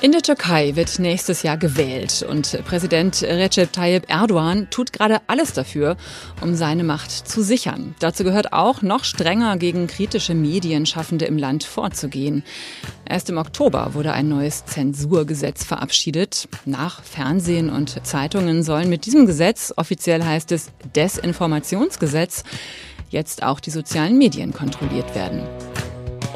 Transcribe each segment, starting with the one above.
In der Türkei wird nächstes Jahr gewählt und Präsident Recep Tayyip Erdogan tut gerade alles dafür, um seine Macht zu sichern. Dazu gehört auch, noch strenger gegen kritische Medienschaffende im Land vorzugehen. Erst im Oktober wurde ein neues Zensurgesetz verabschiedet. Nach Fernsehen und Zeitungen sollen mit diesem Gesetz, offiziell heißt es Desinformationsgesetz, jetzt auch die sozialen Medien kontrolliert werden.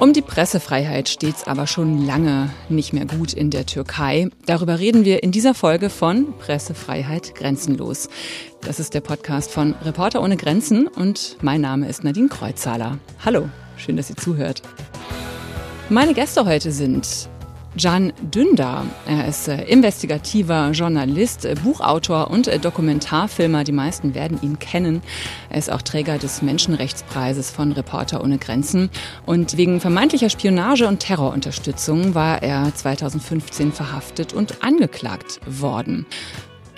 Um die Pressefreiheit steht es aber schon lange nicht mehr gut in der Türkei. Darüber reden wir in dieser Folge von Pressefreiheit grenzenlos. Das ist der Podcast von Reporter ohne Grenzen und mein Name ist Nadine Kreuzhaler. Hallo, schön, dass ihr zuhört. Meine Gäste heute sind Can Dündar. Er ist äh, investigativer Journalist, äh, Buchautor und äh, Dokumentarfilmer. Die meisten werden ihn kennen. Er ist auch Träger des Menschenrechtspreises von Reporter ohne Grenzen. Und wegen vermeintlicher Spionage und Terrorunterstützung war er 2015 verhaftet und angeklagt worden.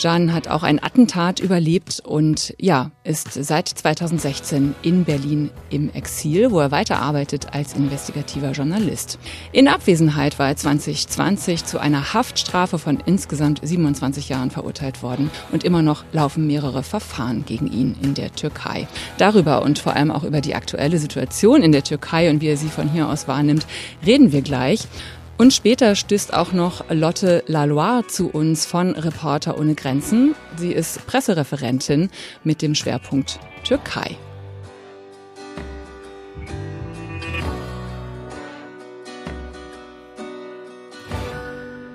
Can hat auch ein Attentat überlebt und ja, ist seit 2016 in Berlin im Exil, wo er weiterarbeitet als investigativer Journalist. In Abwesenheit war er 2020 zu einer Haftstrafe von insgesamt 27 Jahren verurteilt worden und immer noch laufen mehrere Verfahren gegen ihn in der Türkei. Darüber und vor allem auch über die aktuelle Situation in der Türkei und wie er sie von hier aus wahrnimmt, reden wir gleich. Und später stößt auch noch Lotte Laloire zu uns von Reporter ohne Grenzen. Sie ist Pressereferentin mit dem Schwerpunkt Türkei.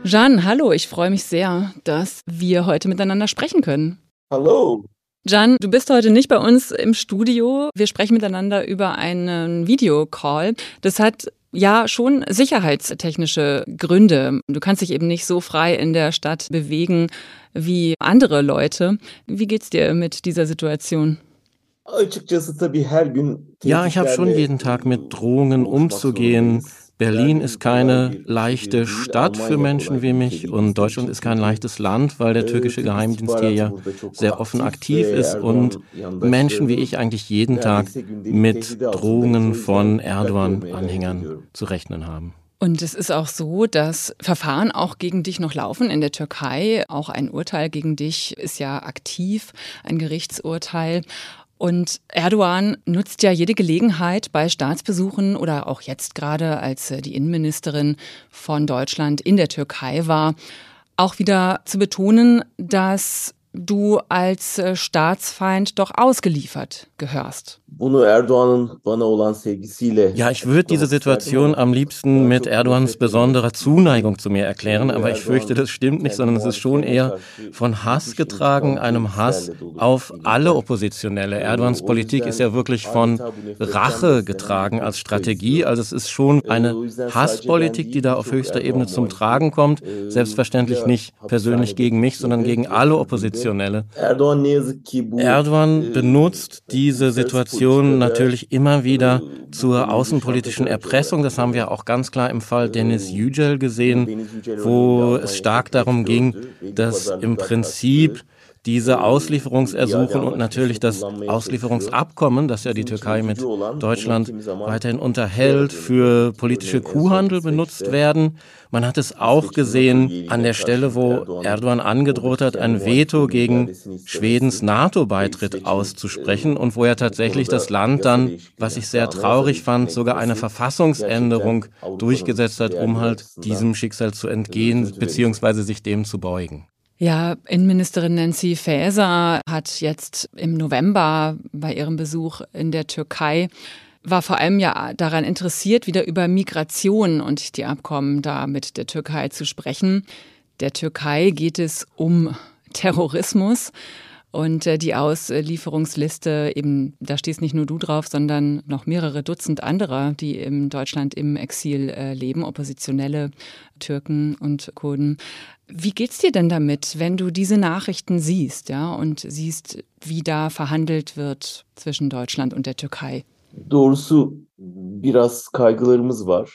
Jan, hallo, ich freue mich sehr, dass wir heute miteinander sprechen können. Hallo. Jan, du bist heute nicht bei uns im Studio. Wir sprechen miteinander über einen Videocall. Das hat ja schon sicherheitstechnische Gründe. Du kannst dich eben nicht so frei in der Stadt bewegen wie andere Leute. Wie geht's dir mit dieser Situation? Ja, ich habe schon jeden Tag mit Drohungen umzugehen. Berlin ist keine leichte Stadt für Menschen wie mich und Deutschland ist kein leichtes Land, weil der türkische Geheimdienst hier ja sehr offen aktiv ist und Menschen wie ich eigentlich jeden Tag mit Drohungen von Erdogan-Anhängern zu rechnen haben. Und es ist auch so, dass Verfahren auch gegen dich noch laufen in der Türkei. Auch ein Urteil gegen dich ist ja aktiv, ein Gerichtsurteil. Und Erdogan nutzt ja jede Gelegenheit bei Staatsbesuchen oder auch jetzt gerade, als die Innenministerin von Deutschland in der Türkei war, auch wieder zu betonen, dass du als äh, Staatsfeind doch ausgeliefert gehörst. Ja, ich würde diese Situation am liebsten mit Erdogans besonderer Zuneigung zu mir erklären, aber ich fürchte, das stimmt nicht, sondern es ist schon eher von Hass getragen, einem Hass auf alle Oppositionelle. Erdogans Politik ist ja wirklich von Rache getragen als Strategie, also es ist schon eine Hasspolitik, die da auf höchster Ebene zum Tragen kommt, selbstverständlich nicht persönlich gegen mich, sondern gegen alle Oppositionelle. Erdogan benutzt diese Situation Situation natürlich immer wieder zur außenpolitischen Erpressung. Das haben wir auch ganz klar im Fall Dennis Yücel gesehen, wo es stark darum ging, dass im Prinzip diese Auslieferungsersuchen und natürlich das Auslieferungsabkommen, das ja die Türkei mit Deutschland weiterhin unterhält, für politische Kuhhandel benutzt werden. Man hat es auch gesehen an der Stelle, wo Erdogan angedroht hat, ein Veto gegen Schwedens NATO-Beitritt auszusprechen und wo er tatsächlich das Land dann, was ich sehr traurig fand, sogar eine Verfassungsänderung durchgesetzt hat, um halt diesem Schicksal zu entgehen bzw. sich dem zu beugen. Ja, Innenministerin Nancy Faeser hat jetzt im November bei ihrem Besuch in der Türkei war vor allem ja daran interessiert, wieder über Migration und die Abkommen da mit der Türkei zu sprechen. Der Türkei geht es um Terrorismus. Und äh, die Auslieferungsliste, eben, da stehst nicht nur du drauf, sondern noch mehrere Dutzend anderer, die in Deutschland im Exil äh, leben, oppositionelle Türken und Kurden. Wie geht's dir denn damit, wenn du diese Nachrichten siehst, ja, und siehst, wie da verhandelt wird zwischen Deutschland und der Türkei?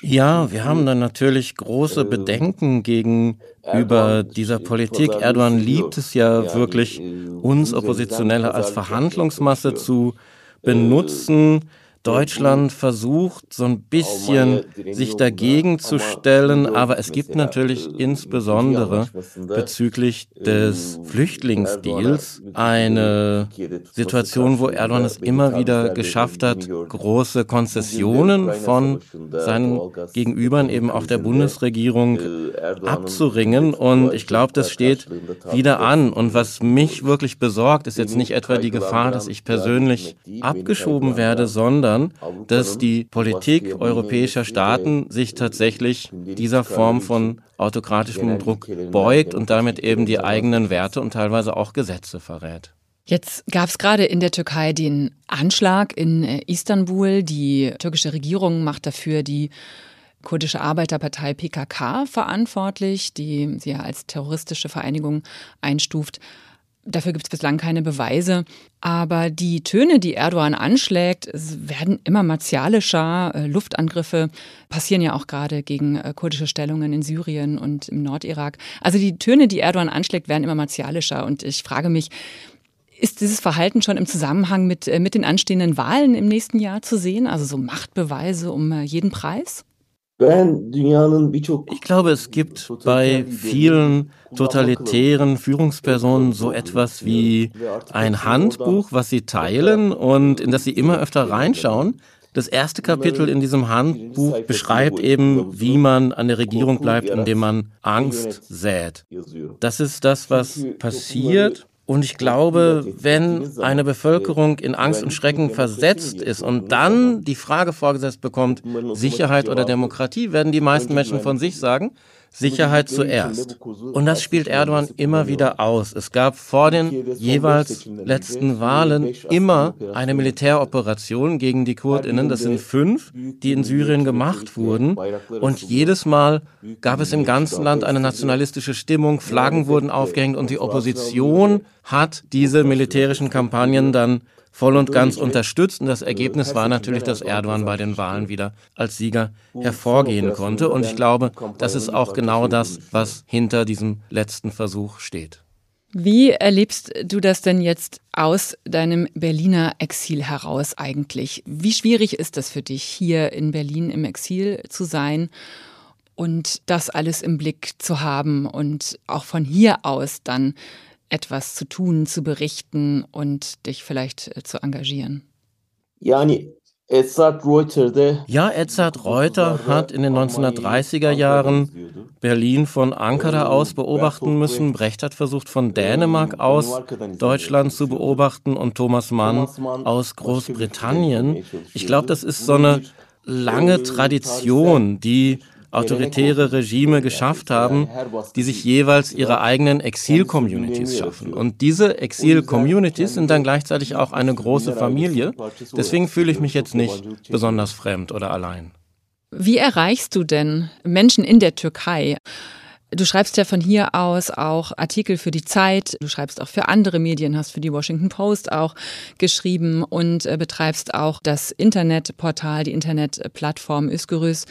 Ja, wir haben dann natürlich große Bedenken gegenüber dieser Politik. Erdogan liebt es ja wirklich, uns Oppositionelle als Verhandlungsmasse zu benutzen Deutschland versucht, so ein bisschen sich dagegen zu stellen, aber es gibt natürlich insbesondere bezüglich des Flüchtlingsdeals eine Situation, wo Erdogan es immer wieder geschafft hat, große Konzessionen von seinen Gegenübern, eben auch der Bundesregierung, abzuringen. Und ich glaube, das steht wieder an. Und was mich wirklich besorgt, ist jetzt nicht etwa die Gefahr, dass ich persönlich abgeschoben werde, sondern sondern dass die Politik europäischer Staaten sich tatsächlich dieser Form von autokratischem Druck beugt und damit eben die eigenen Werte und teilweise auch Gesetze verrät. Jetzt gab es gerade in der Türkei den Anschlag in äh, Istanbul. Die türkische Regierung macht dafür die kurdische Arbeiterpartei PKK verantwortlich, die sie ja als terroristische Vereinigung einstuft. Dafür gibt es bislang keine Beweise. Aber die Töne, die Erdogan anschlägt, werden immer martialischer. Äh, Luftangriffe passieren ja auch gerade gegen äh, kurdische Stellungen in Syrien und im Nordirak. Also die Töne, die Erdogan anschlägt, werden immer martialischer. Und ich frage mich, ist dieses Verhalten schon im Zusammenhang mit, äh, mit den anstehenden Wahlen im nächsten Jahr zu sehen? Also so Machtbeweise um jeden Preis? Ich glaube, es gibt bei vielen totalitären Führungspersonen so etwas wie ein Handbuch, was sie teilen und in das sie immer öfter reinschauen. Das erste Kapitel in diesem Handbuch beschreibt eben, wie man an der Regierung bleibt, indem man Angst sät. Das ist das, was passiert und ich glaube, wenn eine Bevölkerung in Angst und Schrecken versetzt ist und dann die Frage vorgesetzt bekommt, Sicherheit oder Demokratie, werden die meisten Menschen von sich sagen, Sicherheit zuerst. Und das spielt Erdogan immer wieder aus. Es gab vor den jeweils letzten Wahlen immer eine Militäroperation gegen die Kurdinnen. Das sind fünf, die in Syrien gemacht wurden. Und jedes Mal gab es im ganzen Land eine nationalistische Stimmung, Flaggen wurden aufgehängt und die Opposition hat diese militärischen Kampagnen dann voll und ganz unterstützt. Und das Ergebnis war natürlich, dass Erdogan bei den Wahlen wieder als Sieger hervorgehen konnte. Und ich glaube, das ist auch genau das, was hinter diesem letzten Versuch steht. Wie erlebst du das denn jetzt aus deinem Berliner Exil heraus eigentlich? Wie schwierig ist das für dich, hier in Berlin im Exil zu sein und das alles im Blick zu haben und auch von hier aus dann etwas zu tun, zu berichten und dich vielleicht äh, zu engagieren? Ja, Edzard Reuter hat in den 1930er Jahren Berlin von Ankara aus beobachten müssen. Brecht hat versucht, von Dänemark aus Deutschland zu beobachten und Thomas Mann aus Großbritannien. Ich glaube, das ist so eine lange Tradition, die autoritäre Regime geschafft haben, die sich jeweils ihre eigenen Exil-Communities schaffen. Und diese Exil-Communities sind dann gleichzeitig auch eine große Familie. Deswegen fühle ich mich jetzt nicht besonders fremd oder allein. Wie erreichst du denn Menschen in der Türkei? Du schreibst ja von hier aus auch Artikel für die Zeit, du schreibst auch für andere Medien, hast für die Washington Post auch geschrieben und äh, betreibst auch das Internetportal, die Internetplattform Üsgerüs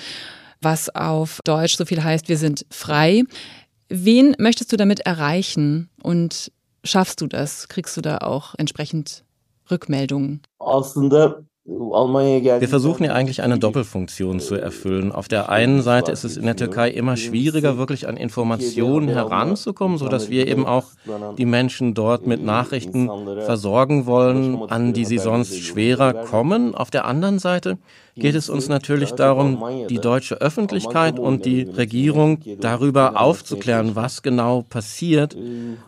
was auf Deutsch so viel heißt, wir sind frei. Wen möchtest du damit erreichen und schaffst du das? Kriegst du da auch entsprechend Rückmeldungen? Wir versuchen ja eigentlich eine Doppelfunktion zu erfüllen. Auf der einen Seite ist es in der Türkei immer schwieriger, wirklich an Informationen heranzukommen, sodass wir eben auch die Menschen dort mit Nachrichten versorgen wollen, an die sie sonst schwerer kommen. Auf der anderen Seite geht es uns natürlich darum, die deutsche Öffentlichkeit und die Regierung darüber aufzuklären, was genau passiert.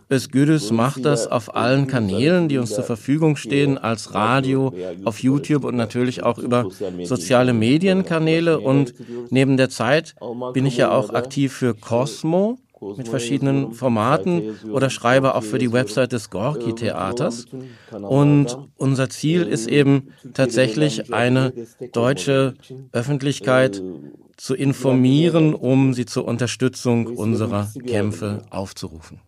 Özgürüz macht das auf allen Kanälen, die uns zur Verfügung stehen, als Radio, auf YouTube und natürlich auch über soziale Medienkanäle. Und neben der Zeit bin ich ja auch aktiv für Cosmo mit verschiedenen Formaten oder schreibe auch für die Website des Gorki-Theaters. Und unser Ziel ist eben tatsächlich eine deutsche Öffentlichkeit zu informieren, um sie zur Unterstützung unserer Kämpfe aufzurufen.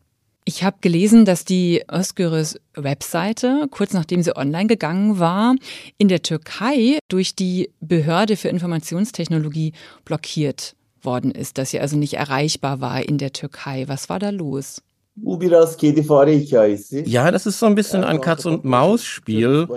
Ich habe gelesen, dass die Özgürüz Webseite, kurz nachdem sie online gegangen war, in der Türkei durch die Behörde für Informationstechnologie blockiert worden ist, dass sie also nicht erreichbar war in der Türkei. Was war da los? Ja, das ist so ein bisschen ein Katz-und-Maus-Spiel,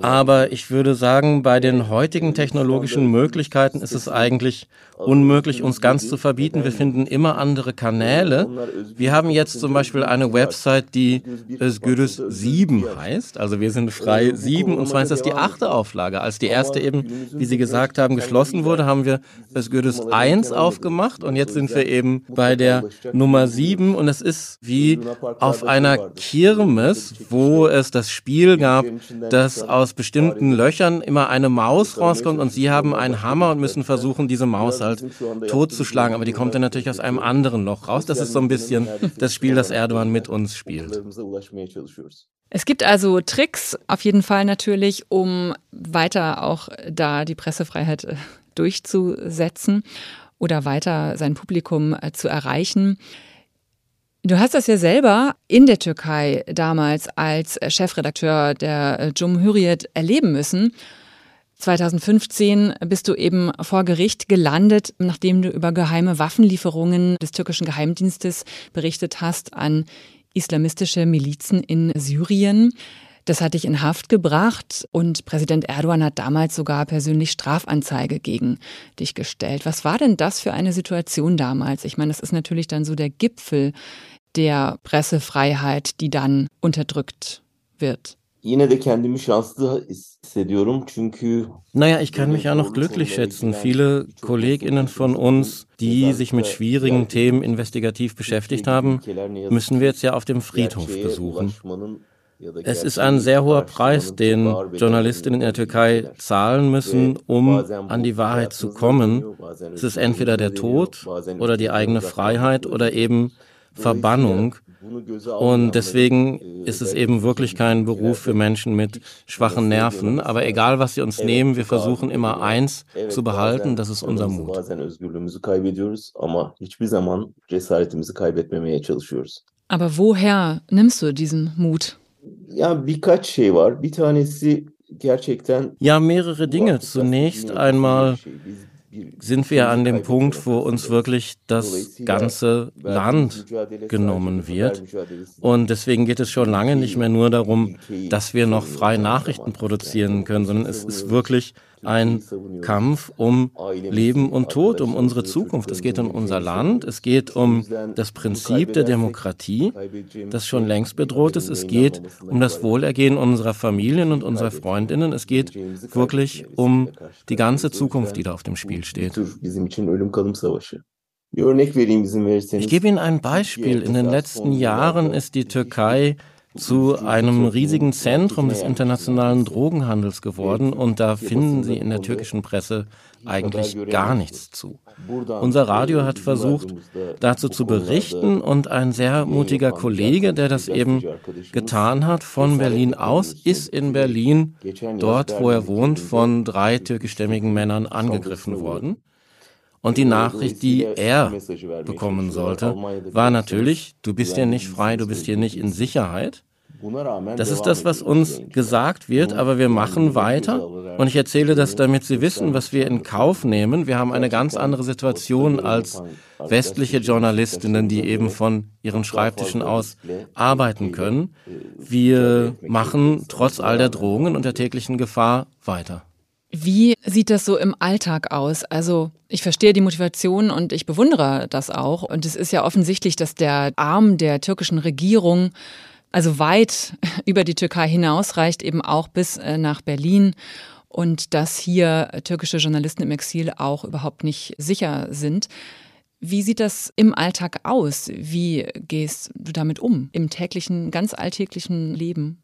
aber ich würde sagen, bei den heutigen technologischen Möglichkeiten ist es eigentlich unmöglich, uns ganz zu verbieten. Wir finden immer andere Kanäle. Wir haben jetzt zum Beispiel eine Website, die Özgürüz 7 heißt, also wir sind frei 7 und zwar ist das die achte Auflage. Als die erste eben, wie Sie gesagt haben, geschlossen wurde, haben wir Özgürüz 1 aufgemacht und jetzt sind wir eben bei der Nummer 7 und es ist wie wie auf einer Kirmes, wo es das Spiel gab, dass aus bestimmten Löchern immer eine Maus rauskommt und sie haben einen Hammer und müssen versuchen, diese Maus halt totzuschlagen. Aber die kommt dann natürlich aus einem anderen Loch raus. Das ist so ein bisschen das Spiel, das Erdogan mit uns spielt. Es gibt also Tricks, auf jeden Fall natürlich, um weiter auch da die Pressefreiheit äh, durchzusetzen oder weiter sein Publikum äh, zu erreichen. Du hast das ja selber in der Türkei damals als Chefredakteur der Cumhuriyet erleben müssen. 2015 bist du eben vor Gericht gelandet, nachdem du über geheime Waffenlieferungen des türkischen Geheimdienstes berichtet hast an islamistische Milizen in Syrien. Das hat dich in Haft gebracht und Präsident Erdogan hat damals sogar persönlich Strafanzeige gegen dich gestellt. Was war denn das für eine Situation damals? Ich meine, das ist natürlich dann so der Gipfel der Pressefreiheit, die dann unterdrückt wird. Naja, ich kann mich auch noch glücklich schätzen. Viele KollegInnen von uns, die sich mit schwierigen Themen investigativ beschäftigt haben, müssen wir jetzt ja auf dem Friedhof besuchen. Es ist ein sehr hoher Preis, den Journalistinnen in der Türkei zahlen müssen, um an die Wahrheit zu kommen. Es ist entweder der Tod oder die eigene Freiheit oder eben Verbannung. Und deswegen ist es eben wirklich kein Beruf für Menschen mit schwachen Nerven. Aber egal, was sie uns nehmen, wir versuchen immer eins zu behalten, das ist unser Mut. Aber woher nimmst du diesen Mut? Ja, mehrere Dinge. Zunächst einmal sind wir an dem Punkt, wo uns wirklich das ganze Land genommen wird. Und deswegen geht es schon lange nicht mehr nur darum, dass wir noch freie Nachrichten produzieren können, sondern es ist wirklich ein Kampf um Leben und Tod, um unsere Zukunft. Es geht um unser Land, es geht um das Prinzip der Demokratie, das schon längst bedroht ist. Es geht um das Wohlergehen unserer Familien und unserer Freundinnen. Es geht wirklich um die ganze Zukunft, die da auf dem Spiel steht. Ich gebe Ihnen ein Beispiel. In den letzten Jahren ist die Türkei zu einem riesigen Zentrum des internationalen Drogenhandels geworden und da finden Sie in der türkischen Presse eigentlich gar nichts zu. Unser Radio hat versucht, dazu zu berichten und ein sehr mutiger Kollege, der das eben getan hat, von Berlin aus, ist in Berlin, dort wo er wohnt, von drei türkischstämmigen Männern angegriffen worden. Und die Nachricht, die er bekommen sollte, war natürlich, du bist hier nicht frei, du bist hier nicht in Sicherheit. Das ist das, was uns gesagt wird, aber wir machen weiter. Und ich erzähle das, damit Sie wissen, was wir in Kauf nehmen. Wir haben eine ganz andere Situation als westliche Journalistinnen, die eben von ihren Schreibtischen aus arbeiten können. Wir machen trotz all der Drohungen und der täglichen Gefahr weiter. Wie sieht das so im Alltag aus? Also ich verstehe die Motivation und ich bewundere das auch. Und es ist ja offensichtlich, dass der Arm der türkischen Regierung also weit über die Türkei hinausreicht, eben auch bis äh, nach Berlin und dass hier türkische Journalisten im Exil auch überhaupt nicht sicher sind. Wie sieht das im Alltag aus? Wie gehst du damit um im täglichen, ganz alltäglichen Leben?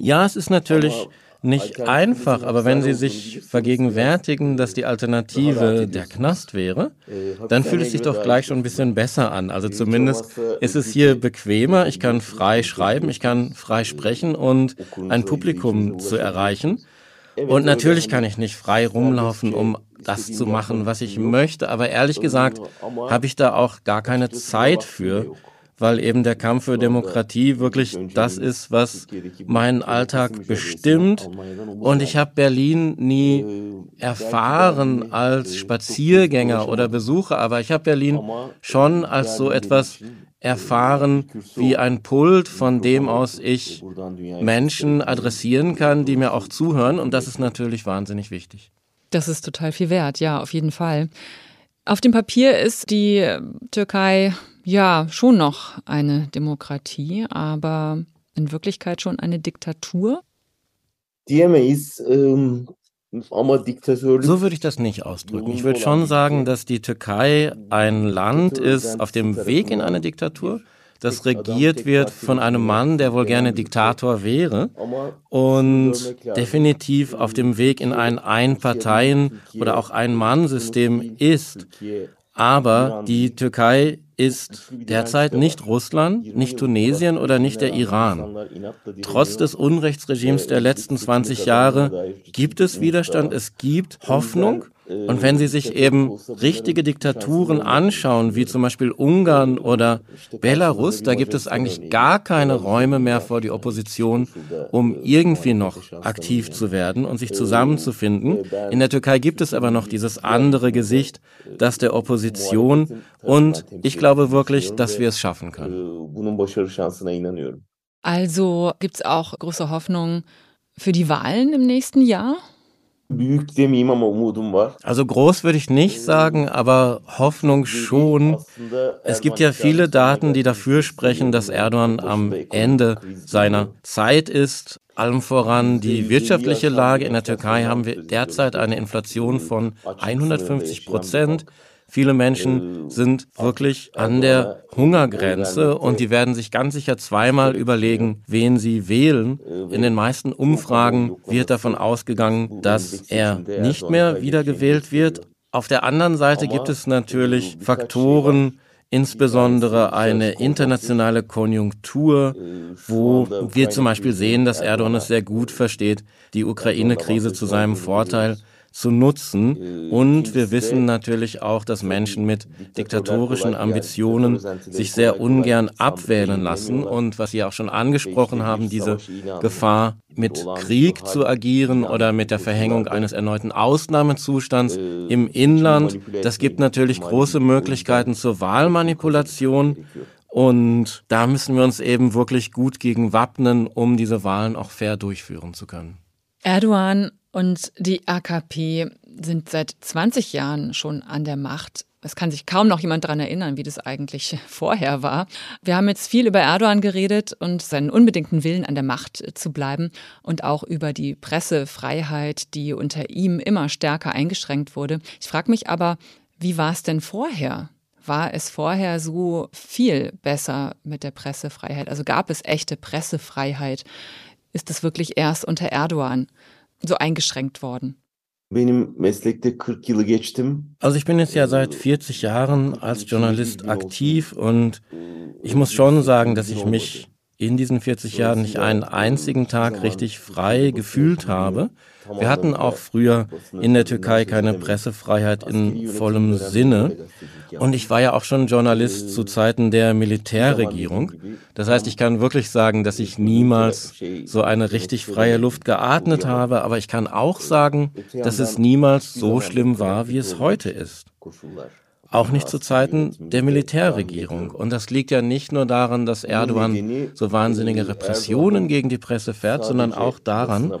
Ja, es ist natürlich nicht einfach, aber wenn Sie sich vergegenwärtigen, dass die Alternative der Knast wäre, dann fühlt es sich doch gleich schon ein bisschen besser an. Also zumindest ist es hier bequemer, ich kann frei schreiben, ich kann frei sprechen und ein Publikum zu erreichen. Und natürlich kann ich nicht frei rumlaufen, um das zu machen, was ich möchte, aber ehrlich gesagt habe ich da auch gar keine Zeit für weil eben der Kampf für Demokratie wirklich das ist, was meinen Alltag bestimmt. Und ich habe Berlin nie erfahren als Spaziergänger oder Besucher, aber ich habe Berlin schon als so etwas erfahren wie ein Pult, von dem aus ich Menschen adressieren kann, die mir auch zuhören. Und das ist natürlich wahnsinnig wichtig. Das ist total viel wert, ja, auf jeden Fall. Auf dem Papier ist die Türkei ja schon noch eine Demokratie, aber in Wirklichkeit schon eine Diktatur? Diyemeyiz. Ähm, so würde ich das nicht ausdrücken. Ich würde schon sagen, dass die Türkei ein Land ist auf dem Weg in eine Diktatur, das regiert wird von einem Mann, der wohl gerne Diktator wäre und definitiv auf dem Weg in ein Einparteien- oder auch Ein-Mann-System ist. Aber die Türkei ist derzeit nicht Russland, nicht Tunesien oder nicht der Iran. Trotz des Unrechtsregimes der letzten 20 Jahre gibt es Widerstand, es gibt Hoffnung und wenn Sie sich eben richtige Diktaturen anschauen, wie zum Beispiel Ungarn oder Belarus, da gibt es eigentlich gar keine Räume mehr vor die Opposition, um irgendwie noch aktiv zu werden und sich zusammenzufinden. In der Türkei gibt es aber noch dieses andere Gesicht, das der Opposition. Und ich glaube wirklich, dass wir es schaffen können. Also gibt es auch große Hoffnung für die Wahlen im nächsten Jahr? Also groß würde ich nicht sagen, aber Hoffnung schon. Es gibt ja viele Daten, die dafür sprechen, dass Erdogan am Ende seiner Zeit ist. Allem voran die wirtschaftliche Lage. In der Türkei haben wir derzeit eine Inflation von 150 Prozent. Viele Menschen sind wirklich an der Hungergrenze und die werden sich ganz sicher zweimal überlegen, wen sie wählen. In den meisten Umfragen wird davon ausgegangen, dass er nicht mehr wiedergewählt wird. Auf der anderen Seite gibt es natürlich Faktoren, insbesondere eine internationale Konjunktur, wo wir zum Beispiel sehen, dass Erdogan es sehr gut versteht, die Ukraine-Krise zu seinem Vorteil zu nutzen. Und wir wissen natürlich auch, dass Menschen mit diktatorischen Ambitionen sich sehr ungern abwählen lassen. Und was Sie auch schon angesprochen haben, diese Gefahr, mit Krieg zu agieren oder mit der Verhängung eines erneuten Ausnahmezustands im Inland, das gibt natürlich große Möglichkeiten zur Wahlmanipulation. Und da müssen wir uns eben wirklich gut gegen wappnen, um diese Wahlen auch fair durchführen zu können. Erdogan und die AKP sind seit 20 Jahren schon an der Macht. Es kann sich kaum noch jemand daran erinnern, wie das eigentlich vorher war. Wir haben jetzt viel über Erdogan geredet und seinen unbedingten Willen an der Macht zu bleiben und auch über die Pressefreiheit, die unter ihm immer stärker eingeschränkt wurde. Ich frage mich aber, wie war es denn vorher? War es vorher so viel besser mit der Pressefreiheit? Also gab es echte Pressefreiheit? Ist es wirklich erst unter Erdogan so eingeschränkt worden? Also ich bin jetzt ja seit 40 Jahren als Journalist aktiv und ich muss schon sagen, dass ich mich in diesen 40 Jahren nicht einen einzigen Tag richtig frei gefühlt habe. Wir hatten auch früher in der Türkei keine Pressefreiheit in vollem Sinne. Und ich war ja auch schon Journalist zu Zeiten der Militärregierung. Das heißt, ich kann wirklich sagen, dass ich niemals so eine richtig freie Luft geatmet habe. Aber ich kann auch sagen, dass es niemals so schlimm war, wie es heute ist auch nicht zu Zeiten der Militärregierung. Und das liegt ja nicht nur daran, dass Erdogan so wahnsinnige Repressionen gegen die Presse fährt, sondern auch daran,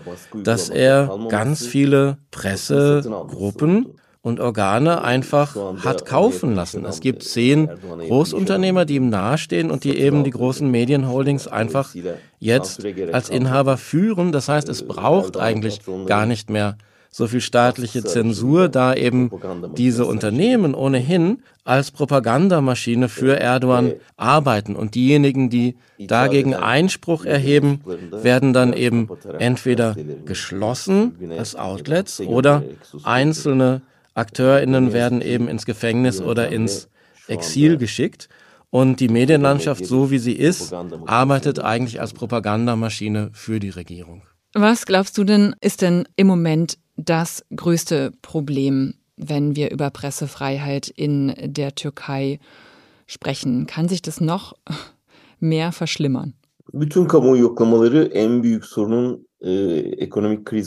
dass er ganz viele Pressegruppen und Organe einfach hat kaufen lassen. Es gibt zehn Großunternehmer, die ihm nahestehen und die eben die großen Medienholdings einfach jetzt als Inhaber führen. Das heißt, es braucht eigentlich gar nicht mehr so viel staatliche Zensur, da eben diese Unternehmen ohnehin als Propagandamaschine für Erdogan arbeiten. Und diejenigen, die dagegen Einspruch erheben, werden dann eben entweder geschlossen als Outlets oder einzelne AkteurInnen werden eben ins Gefängnis oder ins Exil geschickt. Und die Medienlandschaft, so wie sie ist, arbeitet eigentlich als Propagandamaschine für die Regierung. Was glaubst du denn, ist denn im Moment das größte Problem, wenn wir über Pressefreiheit in der Türkei sprechen. Kann sich das noch mehr verschlimmern?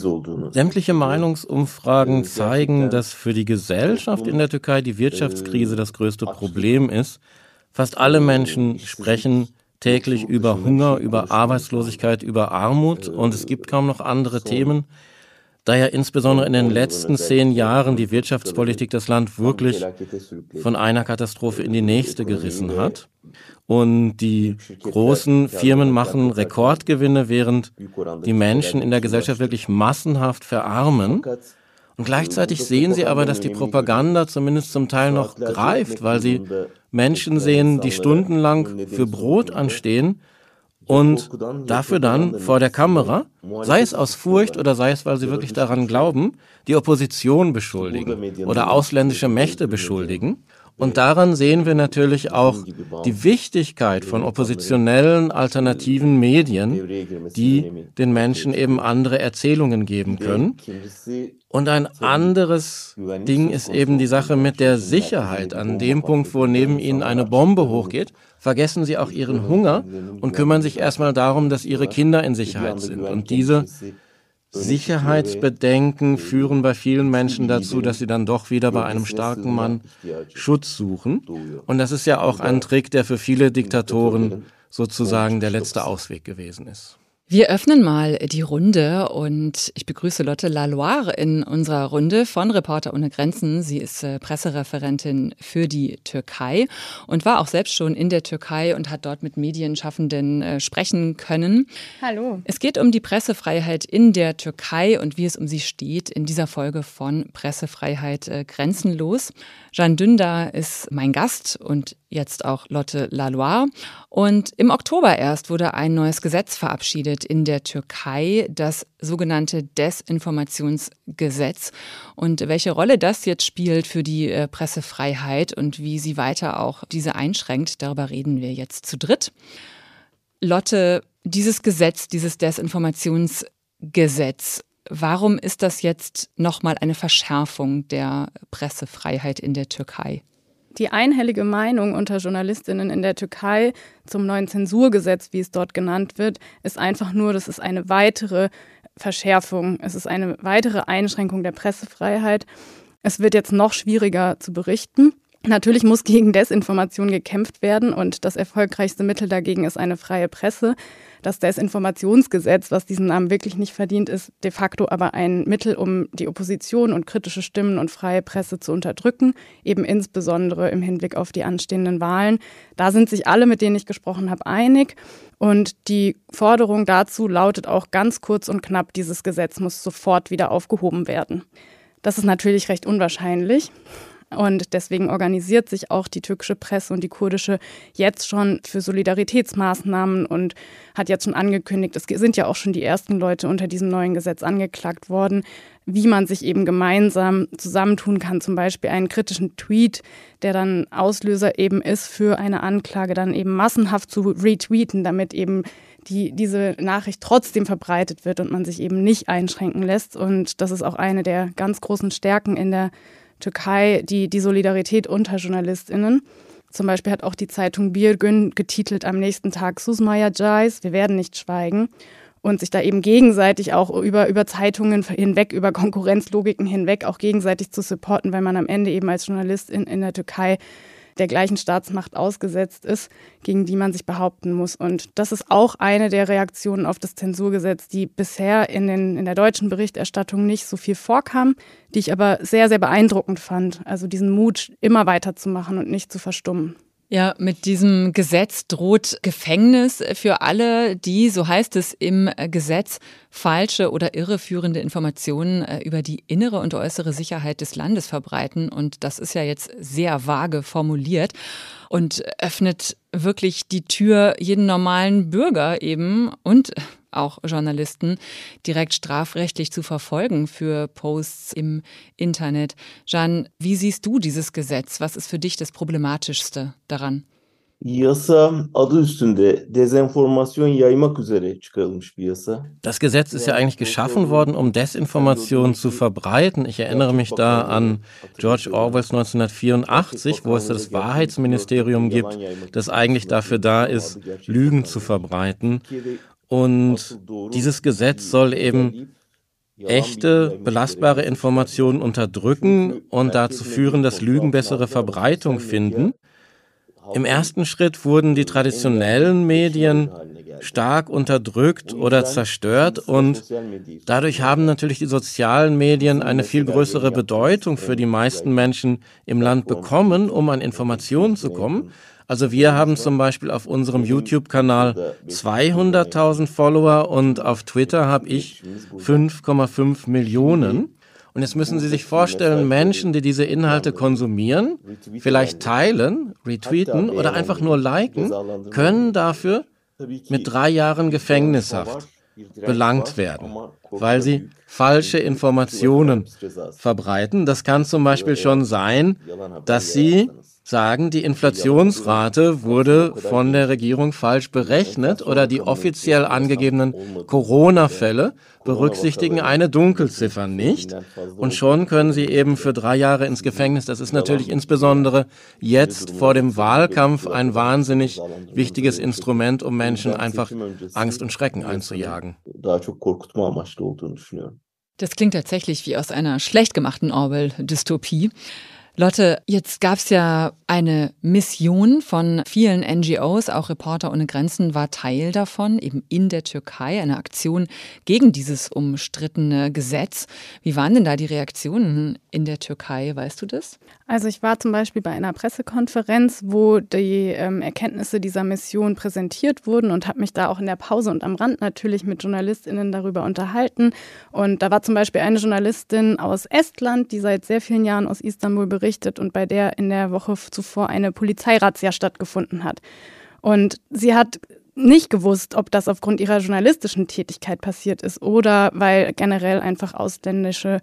Olduğunu. Sämtliche Meinungsumfragen zeigen, dass für die Gesellschaft in der Türkei die Wirtschaftskrise das größte Problem ist. Fast alle Menschen sprechen täglich über Hunger, über Arbeitslosigkeit, über Armut und es gibt kaum noch andere Themen. Da ja insbesondere in den letzten zehn Jahren die Wirtschaftspolitik das Land wirklich von einer Katastrophe in die nächste gerissen hat. Und die großen Firmen machen Rekordgewinne, während die Menschen in der Gesellschaft wirklich massenhaft verarmen. Und gleichzeitig sehen sie aber, dass die Propaganda zumindest zum Teil noch greift, weil sie Menschen sehen, die stundenlang für Brot anstehen und dafür dann vor der Kamera, sei es aus Furcht oder sei es, weil sie wirklich daran glauben, die Opposition beschuldigen oder ausländische Mächte beschuldigen. Und daran sehen wir natürlich auch die Wichtigkeit von oppositionellen alternativen Medien, die den Menschen eben andere Erzählungen geben können. Und ein anderes Ding ist eben die Sache mit der Sicherheit. An dem Punkt, wo neben ihnen eine Bombe hochgeht, vergessen sie auch ihren Hunger und kümmern sich erstmal darum, dass ihre Kinder in Sicherheit sind. Und diese Sicherheitsbedenken führen bei vielen Menschen dazu, dass sie dann doch wieder bei einem starken Mann Schutz suchen. Und das ist ja auch ein Trick, der für viele Diktatoren sozusagen der letzte Ausweg gewesen ist. Wir öffnen mal die Runde und ich begrüße Lotte Laloire in unserer Runde von Reporter ohne Grenzen. Sie ist äh, Pressereferentin für die Türkei und war auch selbst schon in der Türkei und hat dort mit Medienschaffenden äh, sprechen können. Hallo. Es geht um die Pressefreiheit in der Türkei und wie es um sie steht in dieser Folge von Pressefreiheit äh, grenzenlos. Jeanne Dündar ist mein Gast und jetzt auch Lotte Laloire. Und im Oktober erst wurde ein neues Gesetz verabschiedet in der Türkei, das sogenannte Desinformationsgesetz. Und welche Rolle das jetzt spielt für die äh, Pressefreiheit und wie sie weiter auch diese einschränkt, darüber reden wir jetzt zu dritt. Lotte, dieses Gesetz, dieses Desinformationsgesetz, Warum ist das jetzt nochmal eine Verschärfung der Pressefreiheit in der Türkei? Die einhellige Meinung unter Journalistinnen in der Türkei zum neuen Zensurgesetz, wie es dort genannt wird, ist einfach nur, das ist eine weitere Verschärfung, es ist eine weitere Einschränkung der Pressefreiheit. Es wird jetzt noch schwieriger zu berichten. Natürlich muss gegen Desinformation gekämpft werden und das erfolgreichste Mittel dagegen ist eine freie Presse. Das Desinformationsgesetz, was diesen Namen wirklich nicht verdient, ist de facto aber ein Mittel, um die Opposition und kritische Stimmen und freie Presse zu unterdrücken, eben insbesondere im Hinblick auf die anstehenden Wahlen. Da sind sich alle, mit denen ich gesprochen habe, einig. Und die Forderung dazu lautet auch ganz kurz und knapp, dieses Gesetz muss sofort wieder aufgehoben werden. Das ist natürlich recht unwahrscheinlich. Und deswegen organisiert sich auch die türkische Presse und die kurdische jetzt schon für Solidaritätsmaßnahmen und hat jetzt schon angekündigt, es sind ja auch schon die ersten Leute unter diesem neuen Gesetz angeklagt worden, wie man sich eben gemeinsam zusammentun kann, zum Beispiel einen kritischen Tweet, der dann Auslöser eben ist für eine Anklage, dann eben massenhaft zu retweeten, damit eben die, diese Nachricht trotzdem verbreitet wird und man sich eben nicht einschränken lässt. Und das ist auch eine der ganz großen Stärken in der Türkei die, die Solidarität unter JournalistInnen. Zum Beispiel hat auch die Zeitung Birgün getitelt am nächsten Tag Susmaya Jais, wir werden nicht schweigen. Und sich da eben gegenseitig auch über, über Zeitungen hinweg, über Konkurrenzlogiken hinweg auch gegenseitig zu supporten, weil man am Ende eben als Journalist in, in der Türkei der gleichen Staatsmacht ausgesetzt ist, gegen die man sich behaupten muss. Und das ist auch eine der Reaktionen auf das Zensurgesetz, die bisher in, den, in der deutschen Berichterstattung nicht so viel vorkam, die ich aber sehr, sehr beeindruckend fand. Also diesen Mut, immer weiterzumachen und nicht zu verstummen. Ja, mit diesem Gesetz droht Gefängnis für alle, die, so heißt es im Gesetz, falsche oder irreführende Informationen äh, über die innere und äußere Sicherheit des Landes verbreiten. Und das ist ja jetzt sehr vage formuliert und öffnet wirklich die Tür jeden normalen Bürger eben und auch Journalisten direkt strafrechtlich zu verfolgen für Posts im Internet. Jeanne, wie siehst du dieses Gesetz? Was ist für dich das Problematischste daran? Das Gesetz ist ja eigentlich geschaffen worden, um Desinformation zu verbreiten. Ich erinnere mich da an George Orwells 1984, wo es das Wahrheitsministerium gibt, das eigentlich dafür da ist, Lügen zu verbreiten. Und dieses Gesetz soll eben echte, belastbare Informationen unterdrücken und dazu führen, dass Lügen bessere Verbreitung finden. Im ersten Schritt wurden die traditionellen Medien stark unterdrückt oder zerstört und dadurch haben natürlich die sozialen Medien eine viel größere Bedeutung für die meisten Menschen im Land bekommen, um an Informationen zu kommen. Also wir haben zum Beispiel auf unserem YouTube-Kanal 200.000 Follower und auf Twitter habe ich 5,5 Millionen. Und jetzt müssen Sie sich vorstellen, Menschen, die diese Inhalte konsumieren, vielleicht teilen, retweeten oder einfach nur liken, können dafür mit drei Jahren Gefängnishaft belangt werden, weil sie falsche Informationen verbreiten. Das kann zum Beispiel schon sein, dass sie sagen, die Inflationsrate wurde von der Regierung falsch berechnet oder die offiziell angegebenen Corona-Fälle berücksichtigen eine Dunkelziffer nicht. Und schon können sie eben für drei Jahre ins Gefängnis. Das ist natürlich insbesondere jetzt vor dem Wahlkampf ein wahnsinnig wichtiges Instrument, um Menschen einfach Angst und Schrecken einzujagen. Das klingt tatsächlich wie aus einer schlecht gemachten Orwell-Dystopie. Lotte, jetzt gab es ja eine Mission von vielen NGOs, auch Reporter ohne Grenzen war Teil davon, eben in der Türkei, eine Aktion gegen dieses umstrittene Gesetz. Wie waren denn da die Reaktionen in der Türkei, weißt du das? Also ich war zum Beispiel bei einer Pressekonferenz, wo die ähm, Erkenntnisse dieser Mission präsentiert wurden und habe mich da auch in der Pause und am Rand natürlich mit JournalistInnen darüber unterhalten. Und da war zum Beispiel eine Journalistin aus Estland, die seit sehr vielen Jahren aus Istanbul berichtet und bei der in der Woche zuvor eine Polizeirazzia stattgefunden hat. Und sie hat nicht gewusst, ob das aufgrund ihrer journalistischen Tätigkeit passiert ist oder weil generell einfach ausländische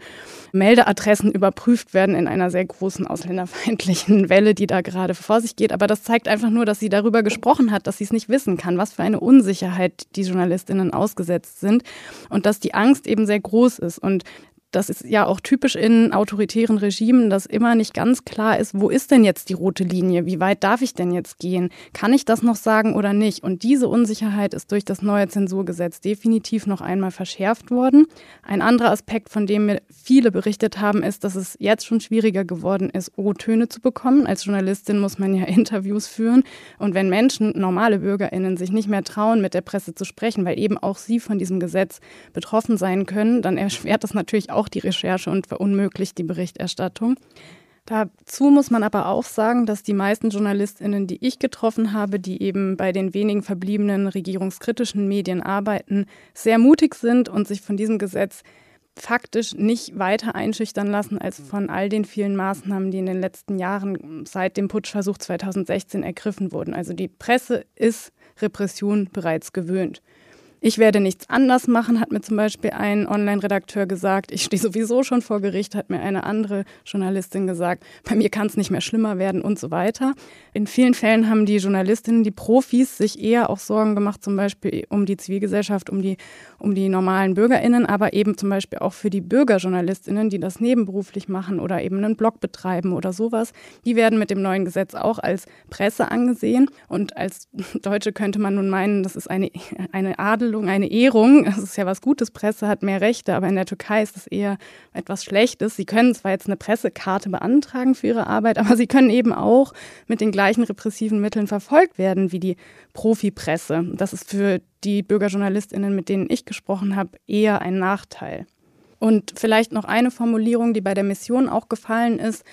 Meldeadressen überprüft werden in einer sehr großen ausländerfeindlichen Welle, die da gerade vor sich geht. Aber das zeigt einfach nur, dass sie darüber gesprochen hat, dass sie es nicht wissen kann, was für eine Unsicherheit die Journalistinnen ausgesetzt sind und dass die Angst eben sehr groß ist. Und das ist ja auch typisch in autoritären Regimen, dass immer nicht ganz klar ist, wo ist denn jetzt die rote Linie? Wie weit darf ich denn jetzt gehen? Kann ich das noch sagen oder nicht? Und diese Unsicherheit ist durch das neue Zensurgesetz definitiv noch einmal verschärft worden. Ein anderer Aspekt, von dem mir viele berichtet haben, ist, dass es jetzt schon schwieriger geworden ist, O-Töne zu bekommen. Als Journalistin muss man ja Interviews führen. Und wenn Menschen, normale BürgerInnen, sich nicht mehr trauen, mit der Presse zu sprechen, weil eben auch sie von diesem Gesetz betroffen sein können, dann erschwert das natürlich auch auch die Recherche und verunmöglicht die Berichterstattung. Dazu muss man aber auch sagen, dass die meisten JournalistInnen, die ich getroffen habe, die eben bei den wenigen verbliebenen regierungskritischen Medien arbeiten, sehr mutig sind und sich von diesem Gesetz faktisch nicht weiter einschüchtern lassen als von all den vielen Maßnahmen, die in den letzten Jahren seit dem Putschversuch 2016 ergriffen wurden. Also die Presse ist Repression bereits gewöhnt. Ich werde nichts anders machen, hat mir zum Beispiel ein Online-Redakteur gesagt. Ich stehe sowieso schon vor Gericht, hat mir eine andere Journalistin gesagt. Bei mir kann es nicht mehr schlimmer werden und so weiter. In vielen Fällen haben die Journalistinnen, die Profis, sich eher auch Sorgen gemacht, zum Beispiel um die Zivilgesellschaft, um die, um die normalen BürgerInnen, aber eben zum Beispiel auch für die BürgerjournalistInnen, die das nebenberuflich machen oder eben einen Blog betreiben oder sowas. Die werden mit dem neuen Gesetz auch als Presse angesehen. Und als Deutsche könnte man nun meinen, das ist eine, eine Adel Adelung, eine Ehrung. Das ist ja was Gutes. Presse hat mehr Rechte, aber in der Türkei ist das eher etwas Schlechtes. Sie können zwar jetzt eine Pressekarte beantragen für ihre Arbeit, aber sie können eben auch mit den gleichen repressiven Mitteln verfolgt werden wie die Profipresse. Das ist für die Bürgerjournalistinnen, mit denen ich gesprochen habe, eher ein Nachteil. Und vielleicht noch eine Formulierung, die bei der Mission auch gefallen ist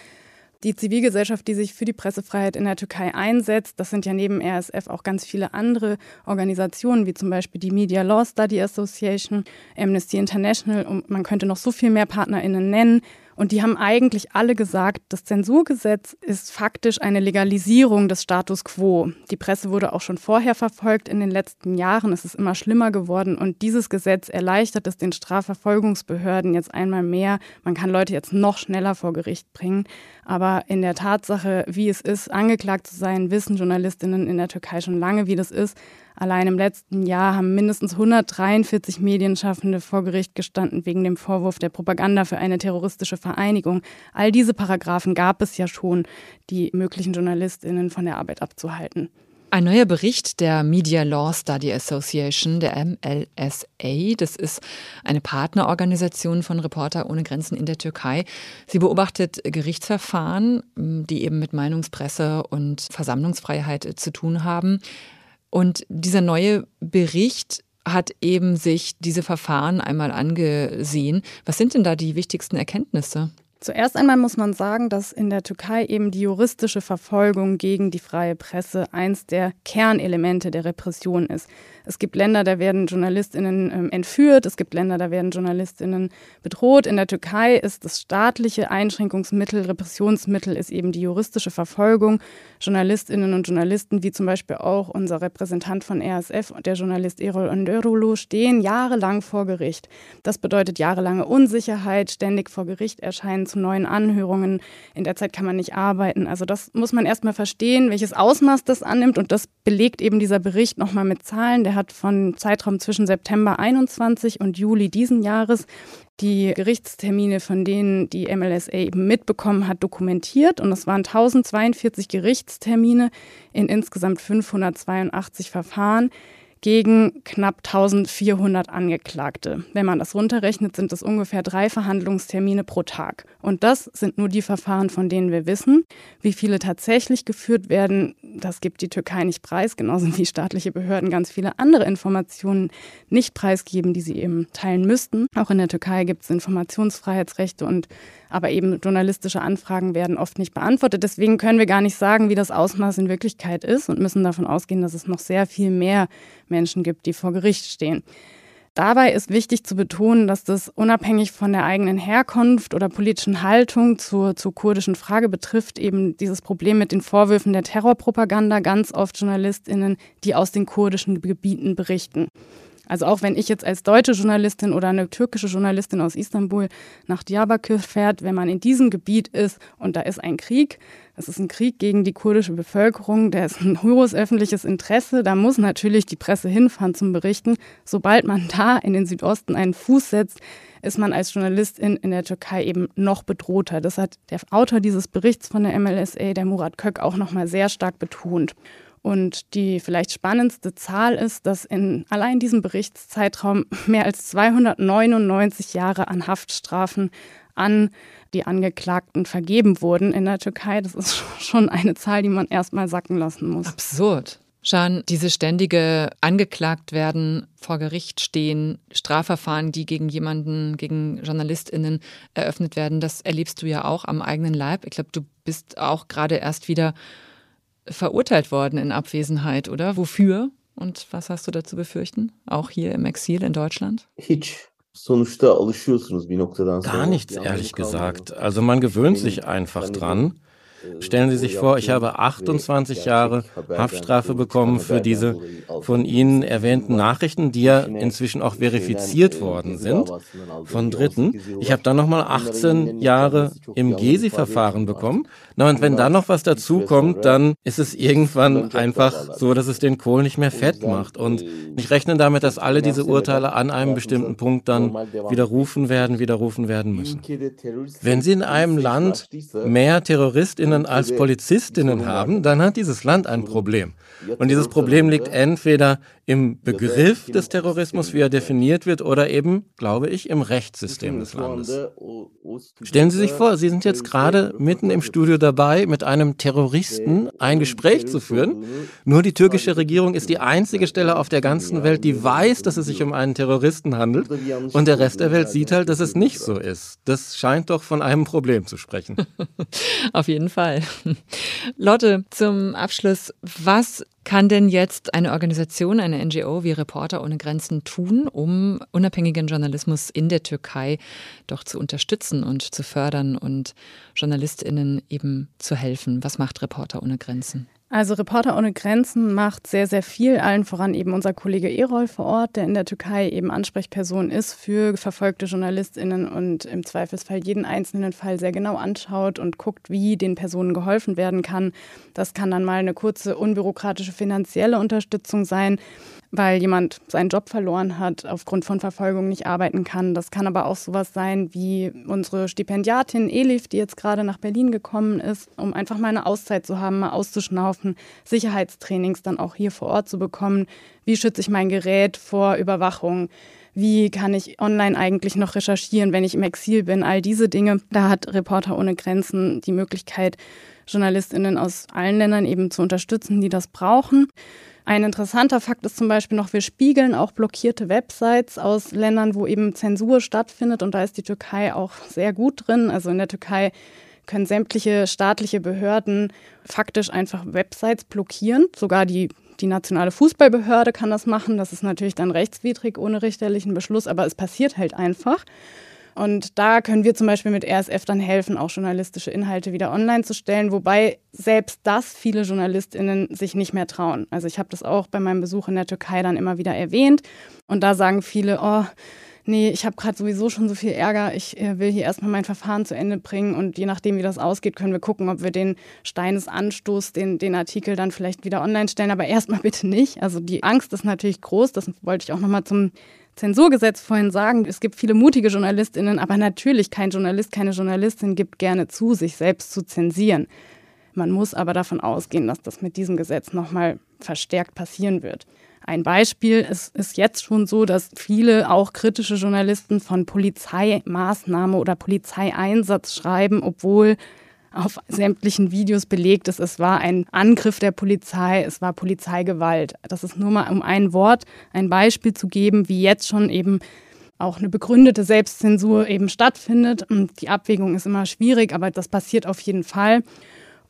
die Zivilgesellschaft, die sich für die Pressefreiheit in der Türkei einsetzt. Das sind ja neben RSF auch ganz viele andere Organisationen, wie zum Beispiel die Media Law Study Association, Amnesty International und man könnte noch so viel mehr PartnerInnen nennen. Und die haben eigentlich alle gesagt, das Zensurgesetz ist faktisch eine Legalisierung des Status quo. Die Presse wurde auch schon vorher verfolgt in den letzten Jahren. Es ist immer schlimmer geworden. Und dieses Gesetz erleichtert es den Strafverfolgungsbehörden jetzt einmal mehr. Man kann Leute jetzt noch schneller vor Gericht bringen. Aber in der Tatsache, wie es ist, angeklagt zu sein, wissen Journalistinnen in der Türkei schon lange, wie das ist. Allein im letzten Jahr haben mindestens 143 Medienschaffende vor Gericht gestanden wegen dem Vorwurf der Propaganda für eine terroristische Vereinigung. All diese Paragraphen gab es ja schon, die möglichen Journalistinnen von der Arbeit abzuhalten. Ein neuer Bericht der Media Law Study Association, der MLSA, das ist eine Partnerorganisation von Reporter ohne Grenzen in der Türkei. Sie beobachtet Gerichtsverfahren, die eben mit Meinungspresse und Versammlungsfreiheit zu tun haben. Und dieser neue Bericht hat eben sich diese Verfahren einmal angesehen. Was sind denn da die wichtigsten Erkenntnisse? Zuerst einmal muss man sagen, dass in der Türkei eben die juristische Verfolgung gegen die freie Presse eins der Kernelemente der Repression ist. Es gibt Länder, da werden JournalistInnen ähm, entführt, es gibt Länder, da werden JournalistInnen bedroht. In der Türkei ist das staatliche Einschränkungsmittel, Repressionsmittel ist eben die juristische Verfolgung. JournalistInnen und Journalisten, wie zum Beispiel auch unser Repräsentant von RSF und der Journalist Erol Öndörulu, stehen jahrelang vor Gericht. Das bedeutet jahrelange Unsicherheit, ständig vor Gericht erscheinen zu neuen Anhörungen. In der Zeit kann man nicht arbeiten. Also das muss man erstmal verstehen, welches Ausmaß das annimmt und das belegt eben dieser Bericht nochmal mit Zahlen. Der hat von Zeitraum zwischen September 21 und Juli diesen Jahres die Gerichtstermine, von denen die MLSA eben mitbekommen hat, dokumentiert. Und es waren 1042 Gerichtstermine in insgesamt 582 Verfahren gegen knapp 1400 Angeklagte. Wenn man das runterrechnet, sind es ungefähr drei Verhandlungstermine pro Tag. Und das sind nur die Verfahren, von denen wir wissen. Wie viele tatsächlich geführt werden, das gibt die Türkei nicht preis, genauso wie staatliche Behörden ganz viele andere Informationen nicht preisgeben, die sie eben teilen müssten. Auch in der Türkei gibt es Informationsfreiheitsrechte und aber eben journalistische Anfragen werden oft nicht beantwortet. Deswegen können wir gar nicht sagen, wie das Ausmaß in Wirklichkeit ist und müssen davon ausgehen, dass es noch sehr viel mehr Menschen gibt, die vor Gericht stehen. Dabei ist wichtig zu betonen, dass das unabhängig von der eigenen Herkunft oder politischen Haltung zur, zur kurdischen Frage betrifft, eben dieses Problem mit den Vorwürfen der Terrorpropaganda ganz oft JournalistInnen, die aus den kurdischen Gebieten berichten. Also auch wenn ich jetzt als deutsche Journalistin oder eine türkische Journalistin aus Istanbul nach Diyarbakir fährt, wenn man in diesem Gebiet ist und da ist ein Krieg, es ist ein Krieg gegen die kurdische Bevölkerung, der ist ein hohes öffentliches Interesse, da muss natürlich die Presse hinfahren zum Berichten. Sobald man da in den Südosten einen Fuß setzt, ist man als Journalistin in der Türkei eben noch bedrohter. Das hat der Autor dieses Berichts von der MLSA, der Murat Kök, auch nochmal sehr stark betont. Und die vielleicht spannendste Zahl ist, dass in allein diesem Berichtszeitraum mehr als 299 Jahre an Haftstrafen an die Angeklagten vergeben wurden in der Türkei. Das ist schon eine Zahl, die man erstmal sacken lassen muss. Absurd. Jean, diese ständige angeklagt werden, vor Gericht stehen, Strafverfahren, die gegen jemanden, gegen JournalistInnen eröffnet werden, das erlebst du ja auch am eigenen Leib. Ich glaube, du bist auch gerade erst wieder verurteilt worden in Abwesenheit, oder? Wofür? Und was hast du dazu befürchten? Auch hier im Exil in Deutschland? Hiç. Sonuçta alışıyorsunuz bir noktadan sonra. Gar nichts, ehrlich gesagt. Also man gewöhnt sich einfach dran. Stellen Sie sich vor, ich habe 28 Jahre Haftstrafe bekommen für diese von Ihnen erwähnten Nachrichten, die ja inzwischen auch verifiziert worden sind von Dritten. Ich habe dann nochmal 18 Jahre im Gesi-Verfahren bekommen. Na, und wenn da noch was dazu kommt, dann ist es irgendwann einfach so, dass es den Kohl nicht mehr fett macht. Und ich rechne damit, dass alle diese Urteile an einem bestimmten Punkt dann widerrufen werden, widerrufen werden müssen. Wenn Sie in einem Land mehr Terroristinnen Polizistinnen als Polizistinnen haben, dann hat dieses Land ein Problem. Und dieses Problem liegt entweder im Begriff des Terrorismus, wie er definiert wird, oder eben, glaube ich, im Rechtssystem des Landes. Stellen Sie sich vor, Sie sind jetzt gerade mitten im Studio dabei, mit einem Terroristen ein Gespräch zu führen. Nur die türkische Regierung ist die einzige Stelle auf der ganzen Welt, die weiß, dass es sich um einen Terroristen handelt. Und der Rest der Welt sieht halt, dass es nicht so ist. Das scheint doch von einem Problem zu sprechen. auf jeden Fall. Lotte, zum Abschluss, was kann denn jetzt eine Organisation, eine NGO wie Reporter ohne Grenzen tun, um unabhängigen Journalismus in der Türkei doch zu unterstützen und zu fördern und Journalistinnen eben zu helfen? Was macht Reporter ohne Grenzen? Also Reporter ohne Grenzen macht sehr, sehr viel, allen voran eben unser Kollege Erol vor Ort, der in der Türkei eben Ansprechperson ist für verfolgte JournalistInnen und im Zweifelsfall jeden einzelnen Fall sehr genau anschaut und guckt, wie den Personen geholfen werden kann. Das kann dann mal eine kurze, unbürokratische finanzielle Unterstützung sein weil jemand seinen Job verloren hat, aufgrund von Verfolgung nicht arbeiten kann. Das kann aber auch sowas sein wie unsere Stipendiatin Elif, die jetzt gerade nach Berlin gekommen ist, um einfach mal eine Auszeit zu haben, mal auszuschnaufen, Sicherheitstrainings dann auch hier vor Ort zu bekommen. Wie schütze ich mein Gerät vor Überwachung? Wie kann ich online eigentlich noch recherchieren, wenn ich im Exil bin? All diese Dinge. Da hat Reporter ohne Grenzen die Möglichkeit, Journalistinnen aus allen Ländern eben zu unterstützen, die das brauchen. Ein interessanter Fakt ist zum Beispiel noch, wir spiegeln auch blockierte Websites aus Ländern, wo eben Zensur stattfindet. Und da ist die Türkei auch sehr gut drin. Also in der Türkei können sämtliche staatliche Behörden faktisch einfach Websites blockieren. Sogar die, die nationale Fußballbehörde kann das machen. Das ist natürlich dann rechtswidrig ohne richterlichen Beschluss, aber es passiert halt einfach. Und da können wir zum Beispiel mit RSF dann helfen, auch journalistische Inhalte wieder online zu stellen, wobei selbst das viele JournalistInnen sich nicht mehr trauen. Also ich habe das auch bei meinem Besuch in der Türkei dann immer wieder erwähnt. Und da sagen viele, oh, nee, ich habe gerade sowieso schon so viel Ärger, ich äh, will hier erstmal mein Verfahren zu Ende bringen und je nachdem, wie das ausgeht, können wir gucken, ob wir den Stein des Anstoßes, den, den Artikel dann vielleicht wieder online stellen, aber erstmal bitte nicht. Also die Angst ist natürlich groß, das wollte ich auch nochmal zum Zensurgesetz vorhin sagen, es gibt viele mutige JournalistInnen, aber natürlich kein Journalist, keine Journalistin gibt gerne zu, sich selbst zu zensieren. Man muss aber davon ausgehen, dass das mit diesem Gesetz nochmal verstärkt passieren wird. Ein Beispiel, es ist jetzt schon so, dass viele auch kritische Journalisten von Polizeimaßnahme oder Polizeieinsatz schreiben, obwohl auf sämtlichen Videos belegt ist, es war ein Angriff der Polizei, es war Polizeigewalt. Das ist nur mal um ein Wort, ein Beispiel zu geben, wie jetzt schon eben auch eine begründete Selbstzensur eben stattfindet. Und die Abwägung ist immer schwierig, aber das passiert auf jeden Fall.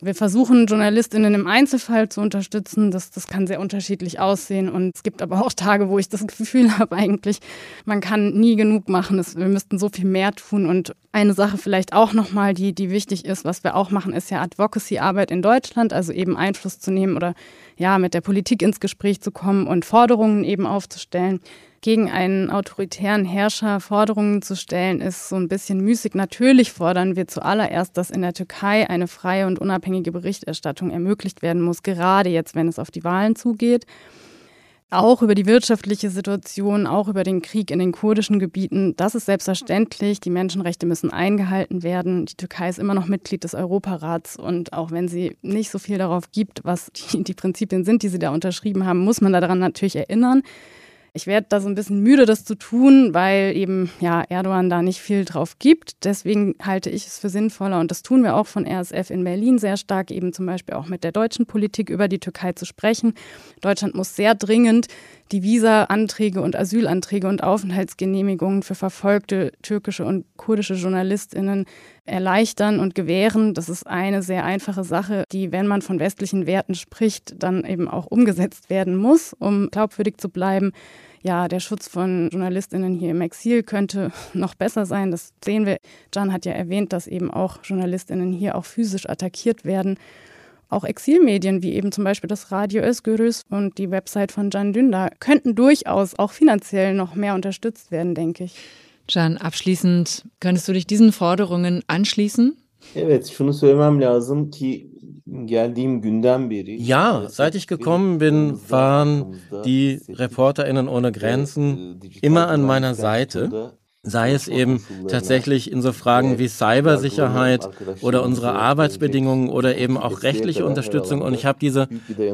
Wir versuchen, JournalistInnen im Einzelfall zu unterstützen. Das, das kann sehr unterschiedlich aussehen. Und es gibt aber auch Tage, wo ich das Gefühl habe, eigentlich, man kann nie genug machen. Das, wir müssten so viel mehr tun. Und eine Sache vielleicht auch nochmal, die, die wichtig ist, was wir auch machen, ist ja Advocacy-Arbeit in Deutschland, also eben Einfluss zu nehmen oder ja, mit der Politik ins Gespräch zu kommen und Forderungen eben aufzustellen gegen einen autoritären Herrscher Forderungen zu stellen, ist so ein bisschen müßig. Natürlich fordern wir zuallererst, dass in der Türkei eine freie und unabhängige Berichterstattung ermöglicht werden muss, gerade jetzt, wenn es auf die Wahlen zugeht. Auch über die wirtschaftliche Situation, auch über den Krieg in den kurdischen Gebieten. Das ist selbstverständlich. Die Menschenrechte müssen eingehalten werden. Die Türkei ist immer noch Mitglied des Europarats. Und auch wenn sie nicht so viel darauf gibt, was die, die Prinzipien sind, die sie da unterschrieben haben, muss man daran natürlich erinnern. Ich werde da so ein bisschen müde, das zu tun, weil eben ja Erdogan da nicht viel drauf gibt. Deswegen halte ich es für sinnvoller und das tun wir auch von RSF in Berlin sehr stark, eben zum Beispiel auch mit der deutschen Politik über die Türkei zu sprechen. Deutschland muss sehr dringend die Visa-Anträge und Asylanträge und Aufenthaltsgenehmigungen für verfolgte türkische und kurdische JournalistInnen erleichtern und gewähren. Das ist eine sehr einfache Sache, die, wenn man von westlichen Werten spricht, dann eben auch umgesetzt werden muss, um glaubwürdig zu bleiben. Ja, der Schutz von JournalistInnen hier im Exil könnte noch besser sein. Das sehen wir. Can hat ja erwähnt, dass eben auch JournalistInnen hier auch physisch attackiert werden. Auch Exilmedien wie eben zum Beispiel das Radio Özgürüz und die Website von Can Dündar könnten durchaus auch finanziell noch mehr unterstützt werden, denke ich. Can, abschließend, könntest du dich diesen Forderungen anschließen? Evet, şunu söylemem lazım ki ja, seit ich gekommen bin, waren die ReporterInnen ohne Grenzen immer an meiner Seite sei es eben tatsächlich in so Fragen wie Cybersicherheit oder unsere Arbeitsbedingungen oder eben auch rechtliche Unterstützung. Und ich habe diese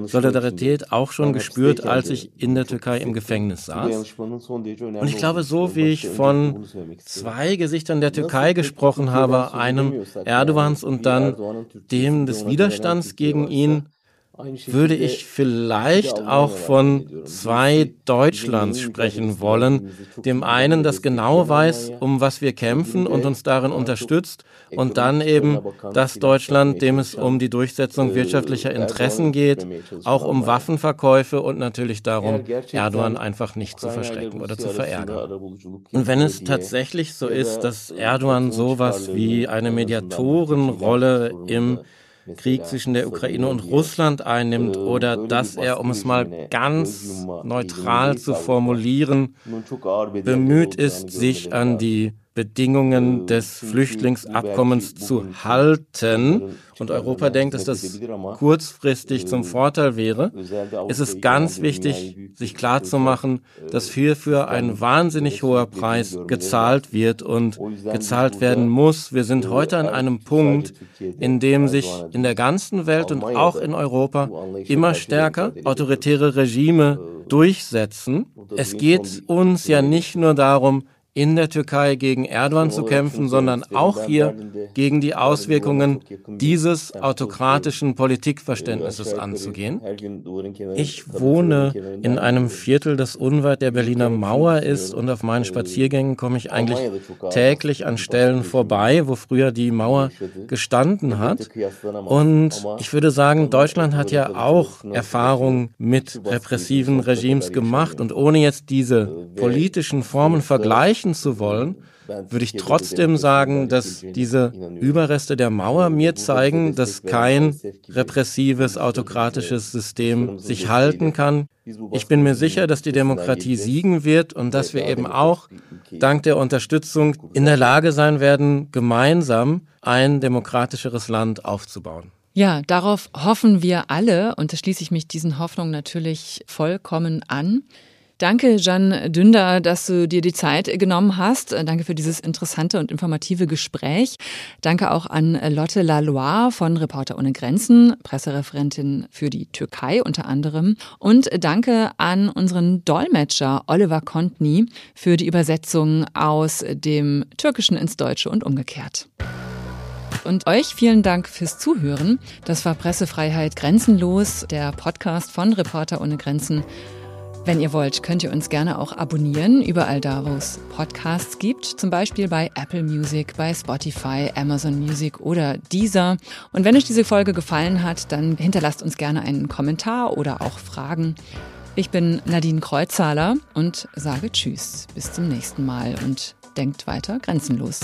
Solidarität auch schon gespürt, als ich in der Türkei im Gefängnis saß. Und ich glaube, so wie ich von zwei Gesichtern der Türkei gesprochen habe, einem Erdogans und dann dem des Widerstands gegen ihn, würde ich vielleicht auch von zwei Deutschlands sprechen wollen. Dem einen, das genau weiß, um was wir kämpfen und uns darin unterstützt, und dann eben das Deutschland, dem es um die Durchsetzung wirtschaftlicher Interessen geht, auch um Waffenverkäufe und natürlich darum, Erdogan einfach nicht zu verschrecken oder zu verärgern. Und wenn es tatsächlich so ist, dass Erdogan sowas wie eine Mediatorenrolle im Krieg zwischen der Ukraine und Russland einnimmt oder dass er, um es mal ganz neutral zu formulieren, bemüht ist, sich an die Bedingungen des Flüchtlingsabkommens zu halten. Und Europa denkt, dass das kurzfristig zum Vorteil wäre, ist es ganz wichtig, sich klarzumachen, dass hierfür ein wahnsinnig hoher Preis gezahlt wird und gezahlt werden muss. Wir sind heute an einem Punkt, in dem sich in der ganzen Welt und auch in Europa immer stärker autoritäre Regime durchsetzen. Es geht uns ja nicht nur darum, in der Türkei gegen Erdogan zu kämpfen, sondern auch hier gegen die Auswirkungen dieses autokratischen Politikverständnisses anzugehen. Ich wohne in einem Viertel, das unweit der Berliner Mauer ist und auf meinen Spaziergängen komme ich eigentlich täglich an Stellen vorbei, wo früher die Mauer gestanden hat. Und ich würde sagen, Deutschland hat ja auch Erfahrungen mit repressiven Regimes gemacht. und ohne jetzt diese politischen Formen vergleichen, vergleichen zu wollen, würde ich trotzdem sagen, dass diese Überreste der Mauer mir zeigen, dass kein repressives, autokratisches System sich halten kann. Ich bin mir sicher, dass die Demokratie siegen wird und dass wir eben auch dank der Unterstützung in der Lage sein werden, gemeinsam ein demokratischeres Land aufzubauen. Ja, darauf hoffen wir alle und da schließe ich mich diesen Hoffnungen natürlich vollkommen an. Danke, Jan Dünder, dass du dir die Zeit genommen hast. Danke für dieses interessante und informative Gespräch. Danke auch an Lotte Lalois von Reporter ohne Grenzen, Pressereferentin für die Türkei unter anderem. Und danke an unseren Dolmetscher Oliver Kontny für die Übersetzung aus dem Türkischen ins Deutsche und umgekehrt. Und euch vielen Dank fürs Zuhören. Das war Pressefreiheit grenzenlos, der Podcast von Reporter ohne Grenzen. Wenn ihr wollt, könnt ihr uns gerne auch abonnieren, überall da, wo es Podcasts gibt, zum Beispiel bei Apple Music, bei Spotify, Amazon Music oder Deezer. Und wenn euch diese Folge gefallen hat, dann hinterlasst uns gerne einen Kommentar oder auch Fragen. Ich bin Nadine Kreuzhaler und sage Tschüss, bis zum nächsten Mal und denkt weiter grenzenlos.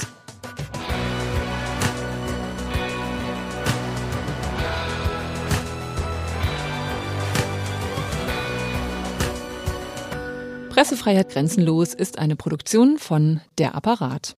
Pressefreiheit Grenzenlos ist eine Produktion von Der Apparat.